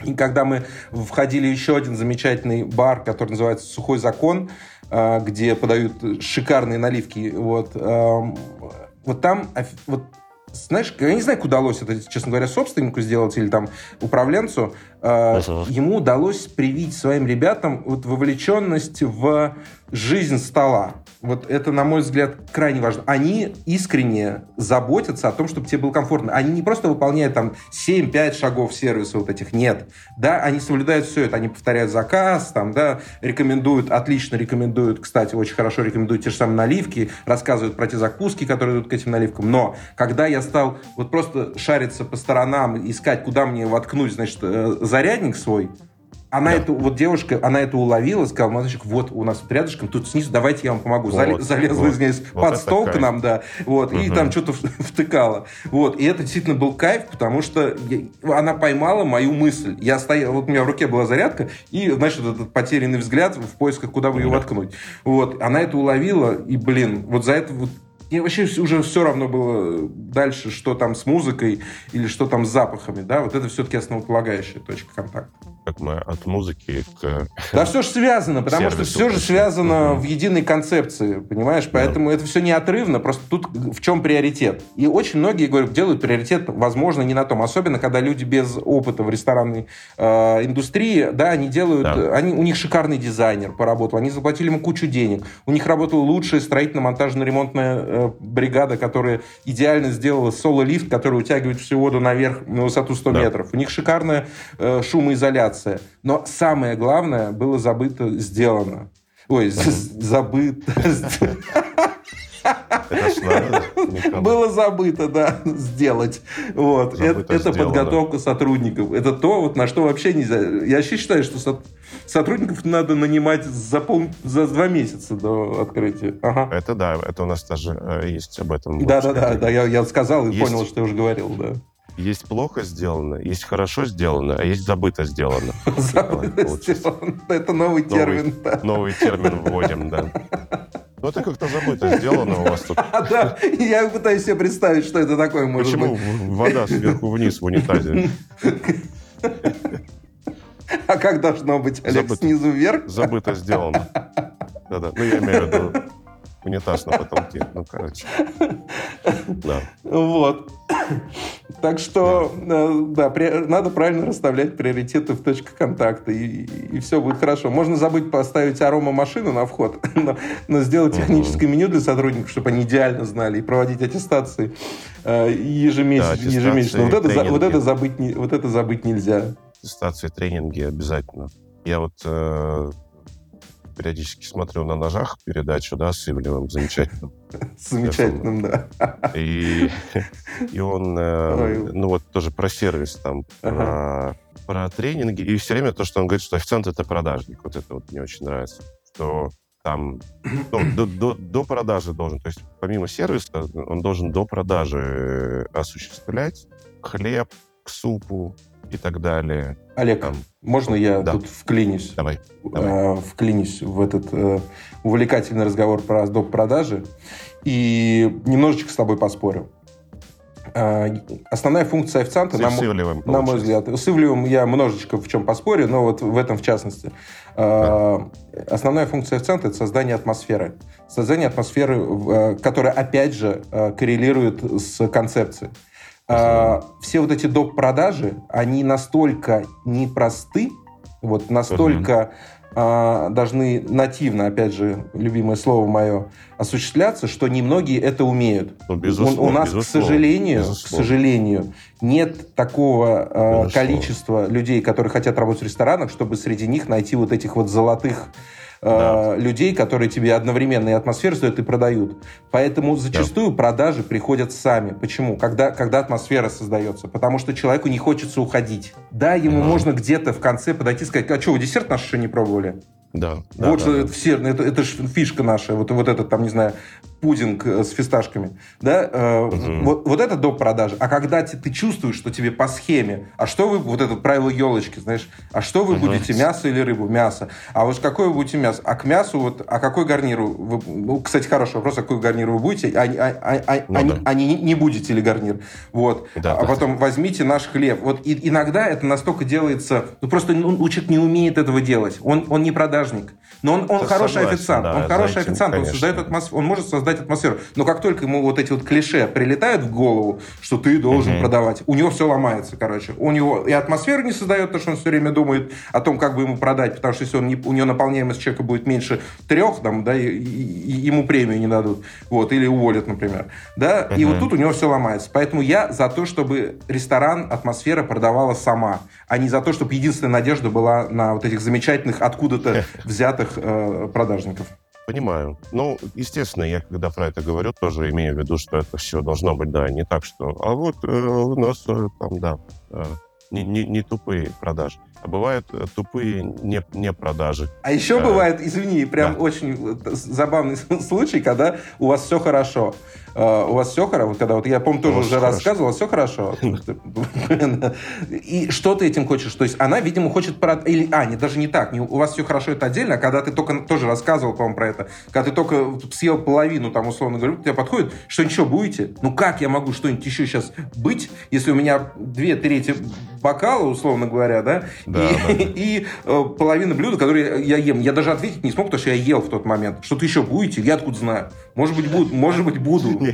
И когда мы входили в еще один замечательный бар, который называется «Сухой закон», а, где подают шикарные наливки, вот, вот там, вот, знаешь, я не знаю, как удалось это, честно говоря, собственнику сделать или там управленцу, Мгм. ему удалось привить своим ребятам вот вовлеченность в жизнь стола. Вот это, на мой взгляд, крайне важно. Они искренне заботятся о том, чтобы тебе было комфортно. Они не просто выполняют там 7-5 шагов сервиса вот этих, нет. Да, они соблюдают все это. Они повторяют заказ, там, да, рекомендуют, отлично рекомендуют, кстати, очень хорошо рекомендуют те же самые наливки, рассказывают про те закуски, которые идут к этим наливкам. Но когда я стал вот просто шариться по сторонам, искать, куда мне воткнуть, значит, э, зарядник свой, она Да. это, вот девушка, она это уловила, сказала, мальчик, вот у нас тут рядышком, тут снизу, давайте я вам помогу. Вот, Зале- залезла, вот. извиняюсь, Вот под стол к кайф. нам, да, вот, и Мгм. там что-то втыкала. Вот, и это действительно был кайф, потому что я- она поймала мою мысль. Я стоял, вот у меня в руке была зарядка, и, значит, этот потерянный взгляд в поисках, куда бы ее Да. воткнуть. Вот, она это уловила, и, блин, вот за это вот мне вообще уже все равно было дальше, что там с музыкой или что там с запахами, да, вот это все-таки основополагающая точка контакта. Как мы от музыки к... Да все же связано, потому что все же связано в единой концепции, понимаешь? Поэтому это все неотрывно, просто тут в чем приоритет. И очень многие, говорю, делают приоритет, возможно, не на том. Особенно, когда люди без опыта в ресторанной э, индустрии, да, они делают... Да. Они, у них шикарный дизайнер поработал, они заплатили ему кучу денег. У них работала лучшая строительно-монтажно-ремонтная э, бригада, которая идеально сделала соло-лифт, который утягивает всю воду наверх на высоту 100 Да. метров. У них шикарная э, шумоизоляция. Но самое главное было забыто сделано. Ой, забыто. Это ж надо, Михаил. Было забыто, да, сделать. Вот. Забыто Это, сделано. подготовка сотрудников. Это то, вот, на что вообще нельзя. Я вообще считаю, что со- сотрудников надо нанимать за, пол, за два месяца до открытия. Ага. Это да, это у нас даже э, есть об этом. Да, да, да, да, я, я сказал и Есть. понял, что я уже говорил, да. Есть плохо сделано, есть хорошо сделано, а есть забыто сделано. Забыто сделано. Это новый термин. Новый термин вводим, да. Ну, это как-то забыто сделано у вас тут. А, да, я пытаюсь себе представить, что это такое может Почему вода сверху вниз в унитазе? А как должно быть, Олег, снизу вверх? Забыто сделано. Да-да. Ну, я имею в виду унитаз на потолке. Ну, короче. Да. Вот. Так что, э, да, при- надо правильно расставлять приоритеты в точках контакта, и, все будет хорошо. Можно забыть поставить арома-машину на вход, но, но сделать техническое меню для сотрудников, чтобы они идеально знали, и проводить аттестации э, ежемесяц- Да, ежемесячно. Вот это, вот, это забыть, вот это забыть нельзя. Аттестации, тренинги обязательно. Я вот э, периодически смотрю на ножах передачу, да, с Ивлевым, замечательно. Замечательным, да. И, и он, э, ну вот тоже про сервис там, про, про тренинги. И все время то, что он говорит, что официант это продажник. Вот это вот мне очень нравится. Что там ну, до, до, до продажи должен, то есть помимо сервиса, он должен до продажи э, осуществлять хлеб к супу и так далее. Олег, Там, можно я Да. тут вклинюсь? давай. Давай. э, вклинюсь в этот э, увлекательный разговор про доп. продажи и немножечко с тобой поспорю. А, основная функция официанта, на, на мой взгляд, с Ивлевым я немножечко в чем поспорю, но вот в этом в частности. А, Основная функция официанта – это создание атмосферы. Создание атмосферы, э, которая, опять же, э, коррелирует с концепцией. А, Все вот эти доп. продажи, они настолько непросты, вот настолько а, должны нативно, опять же, любимое слово мое, осуществляться, что немногие это умеют. Ну, У- безусловно, у нас, к безусловно, сожалению, к сожалению, нет такого э, количества людей, которые хотят работать в ресторанах, чтобы среди них найти вот этих вот золотых э, Да. людей, которые тебе одновременно и атмосферу создают, и продают. Поэтому зачастую продажи приходят сами. Почему? Когда, когда атмосфера создается. Потому что человеку не хочется уходить. Да, ему Мгм. можно где-то в конце подойти и сказать, а что, вы десерт наш еще не пробовали? Да, да, вот да, что да. это все, это, это же фишка наша, вот, вот этот там, не знаю, пудинг э, с фисташками, да, э, Мгм. вот, вот это доп. продажи. А когда те- ты чувствуешь, что тебе по схеме, а что вы, вот это правило елочки, знаешь, а что вы Мгм. будете, мясо или рыбу? Мясо. А вот какое вы будете мясо? А к мясу вот, а какой гарниру? Вы, ну, кстати, хороший вопрос, а какой гарнир вы будете? А, а- а- а- Ну а- да. а не, не будете ли гарнир? Вот. Да, а да. потом возьмите наш хлеб. Вот и- иногда это настолько делается, ну просто ну, человек не умеет этого делать. Он, он не продажник. Но он, он хороший согласен, официант. да, он хороший этим, официант. Он конечно. создает атмосферу. Он может создать атмосферу. Но как только ему вот эти вот клише прилетают в голову, что ты должен Мгм. продавать, у него все ломается, короче. У него и атмосферу не создает, потому что он все время думает о том, как бы ему продать, потому что если он не, у него наполняемость человека будет меньше трех, там, да, и, и- и ему премию не дадут, вот, или уволят, например, да, и Мгм. вот тут у него все ломается. Поэтому я за то, чтобы ресторан, атмосфера продавала сама, а не за то, чтобы единственная надежда была на вот этих замечательных, откуда-то взятых э, продажников. Понимаю. Ну, естественно, я когда про это говорю, тоже имею в виду, что это все должно быть, да, не так, что... А вот э, у нас э, там, да, э, не, не- не тупые продажи, а бывают э, тупые не, не продажи. А еще Э, бывает, извини, прям да. очень э, забавный случай, когда у вас все хорошо. Э, У вас все хорошо, вот когда вот я помню тоже уже хорошо. рассказывал, все хорошо. И что ты этим хочешь? То есть она, видимо, хочет. Или, а, не, даже не так. У вас все хорошо, это отдельно. А когда ты только... Тоже рассказывал, по-моему, про это. Когда ты только съел половину, там, условно говоря, тебе подходит, что ничего будете? Ну как я могу что-нибудь еще сейчас быть, если у меня две трети бокала, условно говоря, да, Да, и, да. и э, половина блюда, которые я ем. Я даже ответить не смог, потому что я ел в тот момент. Что-то еще будете? Я откуда знаю? Может быть, буду. Может быть, буду.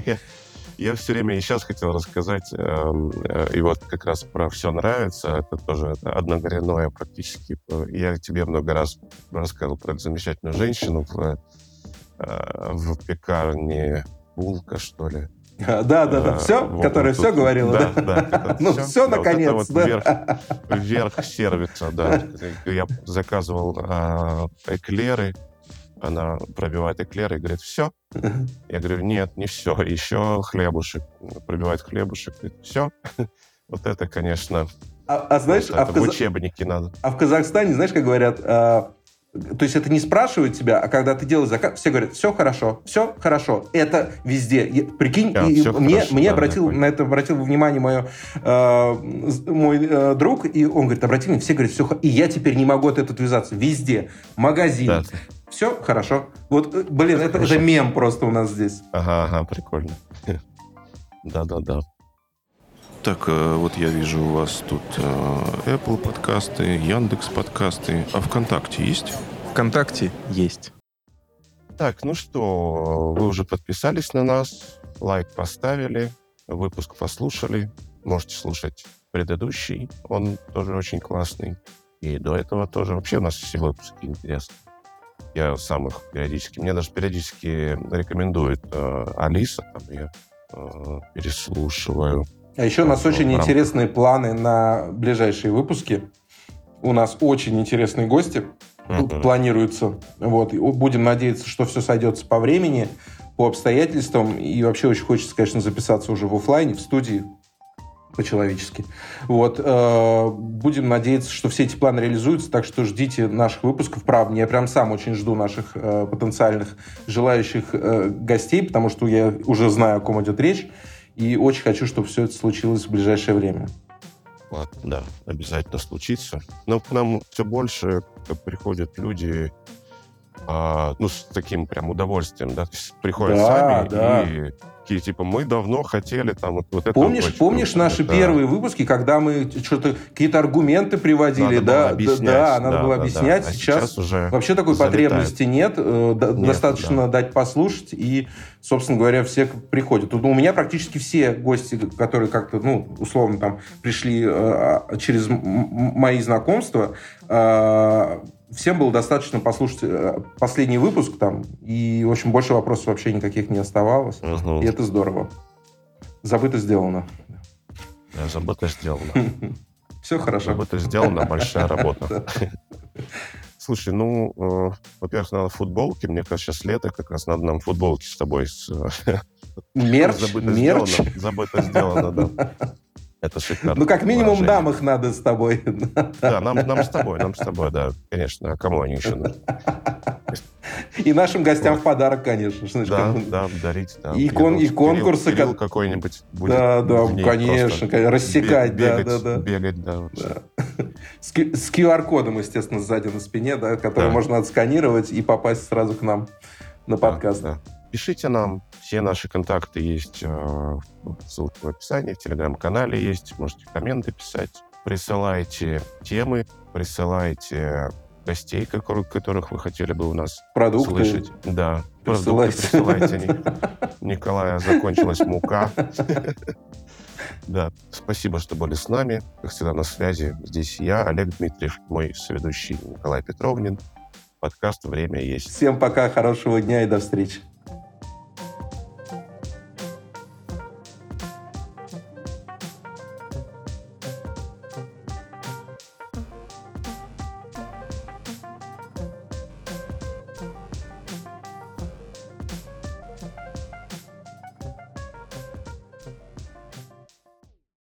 Я все время и сейчас хотел рассказать, эм, э, и вот как раз про «все нравится», это тоже это однокоренное практически. Э, Я тебе много раз рассказывал про эту замечательную женщину в, э, в пекарне «Булка», что ли. Да, да, да. А, Все, вот, которая вот все говорила, да, да? да, это Ну, все, Да, наконец, вот да. верх. Верх сервиса, да. Я заказывал а, эклеры, она пробивает эклеры и говорит, все. Я говорю, нет, не все, еще хлебушек. Пробивает хлебушек, говорит, все. Вот это, конечно, А, а знаешь, вот а в, Каза- учебнике надо. а в Казахстане, знаешь, как говорят, а, то есть это не спрашивают тебя, а когда ты делаешь заказ, все говорят, все хорошо, все хорошо. Это везде. Я- прикинь, Да, и мне, хорошо, мне да, обратил на это обратил внимание мое, э, з- мой э, друг, и он говорит, обрати внимание, все говорят, все, и я теперь не могу от этого отвязаться. Везде. Магазин. Да. Все хорошо. Вот, э, блин, это, это мем просто у нас здесь. Ага, ага, прикольно. Да-да-да. Так, э, вот я вижу у вас тут э, Apple подкасты, Яндекс подкасты, а ВКонтакте есть? ВКонтакте есть. Так, ну что, вы уже подписались на нас, лайк поставили, выпуск послушали. Можете слушать предыдущий, он тоже очень классный. И до этого тоже. Вообще у нас все выпуски интересны. Я сам их периодически... Мне даже периодически рекомендует э, Алиса, там я э, переслушиваю. А еще у нас очень В рамках. интересные планы на ближайшие выпуски. У нас очень интересные гости Мгм. планируются. Вот. И будем надеяться, что все сойдется по времени, по обстоятельствам. И вообще очень хочется, конечно, записаться уже в оффлайне, в студии по-человечески. Вот. э, Будем надеяться, что все эти планы реализуются, так что ждите наших выпусков. Правда, я прям сам очень жду наших э, потенциальных желающих э, гостей, потому что я уже знаю, о ком идет речь. И очень хочу, чтобы все это случилось в ближайшее время. Вот, да, обязательно случится. Но к нам все больше приходят люди, а, ну, с таким прям удовольствием, да, приходят Да, сами да. и такие, типа, мы давно хотели там вот, вот это Помнишь, очень помнишь круто, наши да. первые выпуски, когда мы что-то какие-то аргументы приводили, Надо да, было да, да, надо да, было да, объяснять. да. А сейчас, сейчас уже вообще такой залетает. потребности нет, э, да- Нет, достаточно дать послушать и, собственно говоря, все приходят. Тут у меня практически все гости, которые как-то, ну, условно там пришли э, через м- м- мои знакомства, э, всем было достаточно послушать э, последний выпуск там, и, в общем, больше вопросов вообще никаких не оставалось. Мгм. И это здорово. Забыто сделано. Забыто сделано. Все хорошо. Забыто сделано, большая работа. Слушай, ну, э, во-первых, надо футболки. Мне кажется, сейчас лето, как раз надо нам футболки с тобой. С, э, Мерч, забыто мерч. сделано. Забыто сделано, да. Это шикарно. Ну, как минимум, выражение. нам их надо с тобой. Да, нам, нам с тобой, нам с тобой, да, конечно. А кому они еще нужны? И нашим гостям в подарок, конечно. знаешь, Да, как- да, дарить. Да. И кон- и конкурсы, Кирилл как- какой-нибудь будет. Да, да, конечно, конечно, рассекать, бе- да, бегать, да, да. Бегать, да. вообще. Да. С, с QR-кодом, естественно, сзади на спине, да, который Да. можно отсканировать и попасть сразу к нам на Да, подкаст. да. Пишите нам, все наши контакты есть, э, ссылка в описании, в телеграм-канале есть, можете комменты писать, присылайте темы, присылайте гостей, которых вы хотели бы у нас Продукты. слышать. Да, Присылайте. продукты присылайте. Ник- Николая закончилась мука. Да, спасибо, что были с нами. Как всегда, на связи. Здесь я, Олег Дмитриев, мой соведущий Николай Петровнин. Подкаст «Время есть». Всем пока, хорошего дня и до встречи.